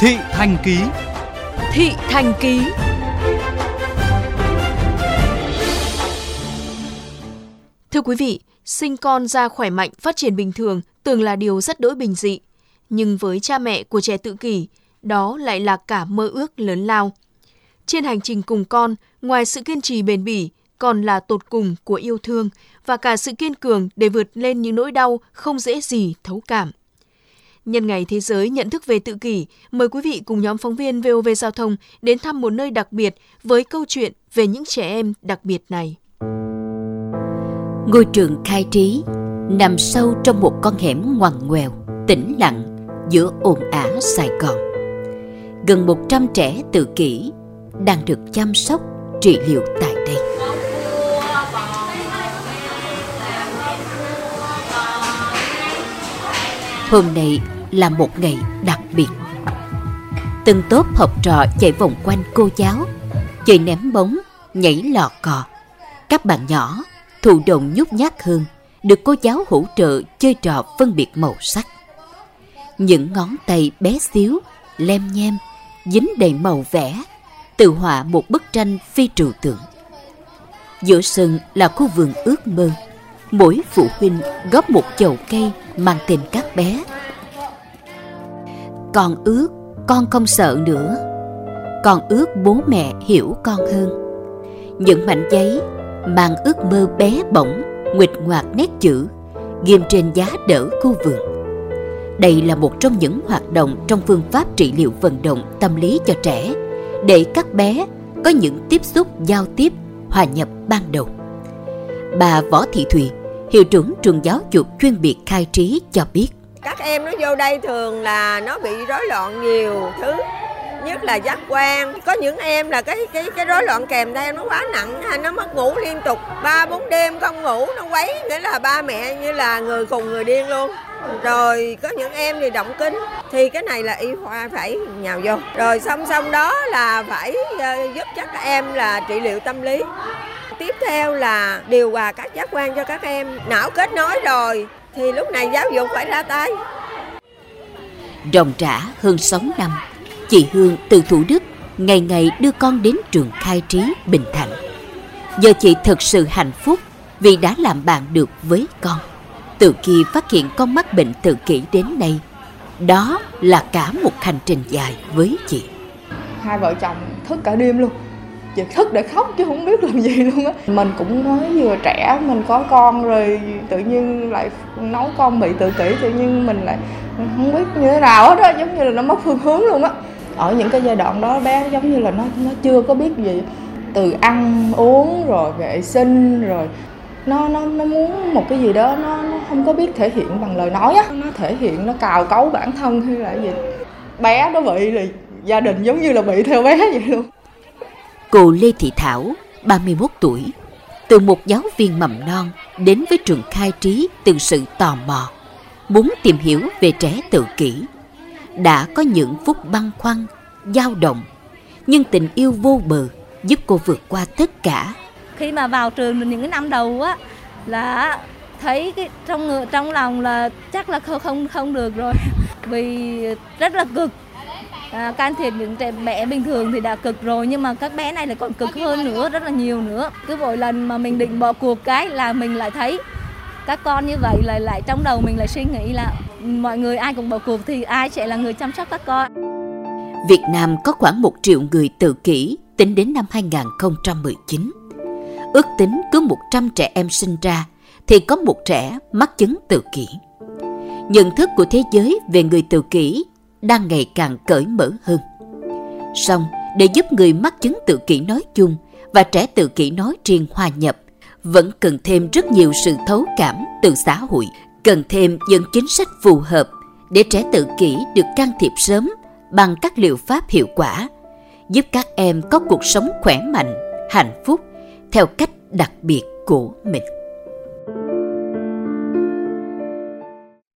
Thị Thành Ký Thị Thành Ký Thưa quý vị, sinh con ra khỏe mạnh, phát triển bình thường tưởng là điều rất đỗi bình dị. Nhưng với cha mẹ của trẻ tự kỷ, đó lại là cả mơ ước lớn lao. Trên hành trình cùng con, ngoài sự kiên trì bền bỉ, còn là tột cùng của yêu thương và cả sự kiên cường để vượt lên những nỗi đau không dễ gì thấu cảm. Nhân ngày Thế giới nhận thức về tự kỷ, mời quý vị cùng nhóm phóng viên VOV Giao thông đến thăm một nơi đặc biệt với câu chuyện về những trẻ em đặc biệt này. Ngôi trường khai trí nằm sâu trong một con hẻm ngoằn ngoèo, tĩnh lặng giữa ồn ả Sài Gòn. Gần 100 trẻ tự kỷ đang được chăm sóc, trị liệu tại đây. Hôm nay là một ngày đặc biệt. Từng tốp học trò chạy vòng quanh cô giáo, chơi ném bóng, nhảy lò cò. Các bạn nhỏ, thụ động nhút nhát hơn, được cô giáo hỗ trợ chơi trò phân biệt màu sắc. Những ngón tay bé xíu, lem nhem, dính đầy màu vẽ, tự họa một bức tranh phi trừu tượng. Giữa sân là khu vườn ước mơ, mỗi phụ huynh góp một chậu cây mang tên các bé. Con ước con không sợ nữa. Con ước bố mẹ hiểu con hơn. Những mảnh giấy mang ước mơ bé bỏng, Nguịch ngoạc nét chữ, ghim trên giá đỡ khu vườn. Đây là một trong những hoạt động trong phương pháp trị liệu vận động tâm lý cho trẻ, để các bé có những tiếp xúc giao tiếp, hòa nhập ban đầu. Bà Võ Thị Thùy, hiệu trưởng trường giáo dục chuyên biệt khai trí cho biết các em nó vô đây thường là nó bị rối loạn nhiều thứ, nhất là giác quan. Có những em là cái cái cái rối loạn kèm theo nó quá nặng, hay nó mất ngủ liên tục. Ba, bốn đêm không ngủ, nó quấy, nghĩa là ba mẹ như là người cùng người điên luôn. Rồi có những em thì động kinh, thì cái này là y khoa phải nhào vô. Rồi song song đó là phải ờ, giúp cho các em là trị liệu tâm lý. Tiếp theo là điều hòa các giác quan cho các em. Não kết nối rồi thì lúc này giáo dục phải ra tay. Ròng rã hơn 6 năm Chị Hương từ Thủ Đức Ngày ngày đưa con đến trường khai trí Bình Thạnh. Giờ chị thật sự hạnh phúc Vì đã làm bạn được với con. Từ khi phát hiện con mắc bệnh tự kỷ đến nay Đó là cả một hành trình dài với chị. Hai vợ chồng thức cả đêm luôn chị thức để khóc chứ không biết làm gì luôn á. Mình cũng mới vừa trẻ mình có con rồi tự nhiên lại nấu con bị tự kỷ tự nhiên mình lại không biết như thế nào hết á giống như là nó mất phương hướng luôn á. Ở những cái giai đoạn đó bé giống như là nó nó chưa có biết gì. Từ ăn uống rồi vệ sinh rồi nó nó nó muốn một cái gì đó nó, nó không có biết thể hiện bằng lời nói á. Nó thể hiện nó cào cấu bản thân hay là gì. Bé nó bị thì gia đình giống như là bị theo bé vậy luôn. Cô Lê Thị Thảo, 31 tuổi, từ một giáo viên mầm non đến với trường khai trí từ sự tò mò, muốn tìm hiểu về trẻ tự kỷ. Đã có những phút băn khoăn, dao động, nhưng tình yêu vô bờ giúp cô vượt qua tất cả. Khi mà vào trường những cái năm đầu á là thấy cái trong trong lòng là chắc là không không không được rồi vì rất là cực à, can thiệp những trẻ bé bình thường thì đã cực rồi nhưng mà các bé này lại còn cực hơn nữa rất là nhiều nữa cứ mỗi lần mà mình định bỏ cuộc cái là mình lại thấy các con như vậy là lại trong đầu mình lại suy nghĩ là mọi người ai cũng bỏ cuộc thì ai sẽ là người chăm sóc các con Việt Nam có khoảng 1 triệu người tự kỷ tính đến năm 2019. Ước tính cứ 100 trẻ em sinh ra thì có một trẻ mắc chứng tự kỷ. Nhận thức của thế giới về người tự kỷ đang ngày càng cởi mở hơn. Song, để giúp người mắc chứng tự kỷ nói chung và trẻ tự kỷ nói riêng hòa nhập, vẫn cần thêm rất nhiều sự thấu cảm từ xã hội, cần thêm những chính sách phù hợp để trẻ tự kỷ được can thiệp sớm bằng các liệu pháp hiệu quả, giúp các em có cuộc sống khỏe mạnh, hạnh phúc theo cách đặc biệt của mình.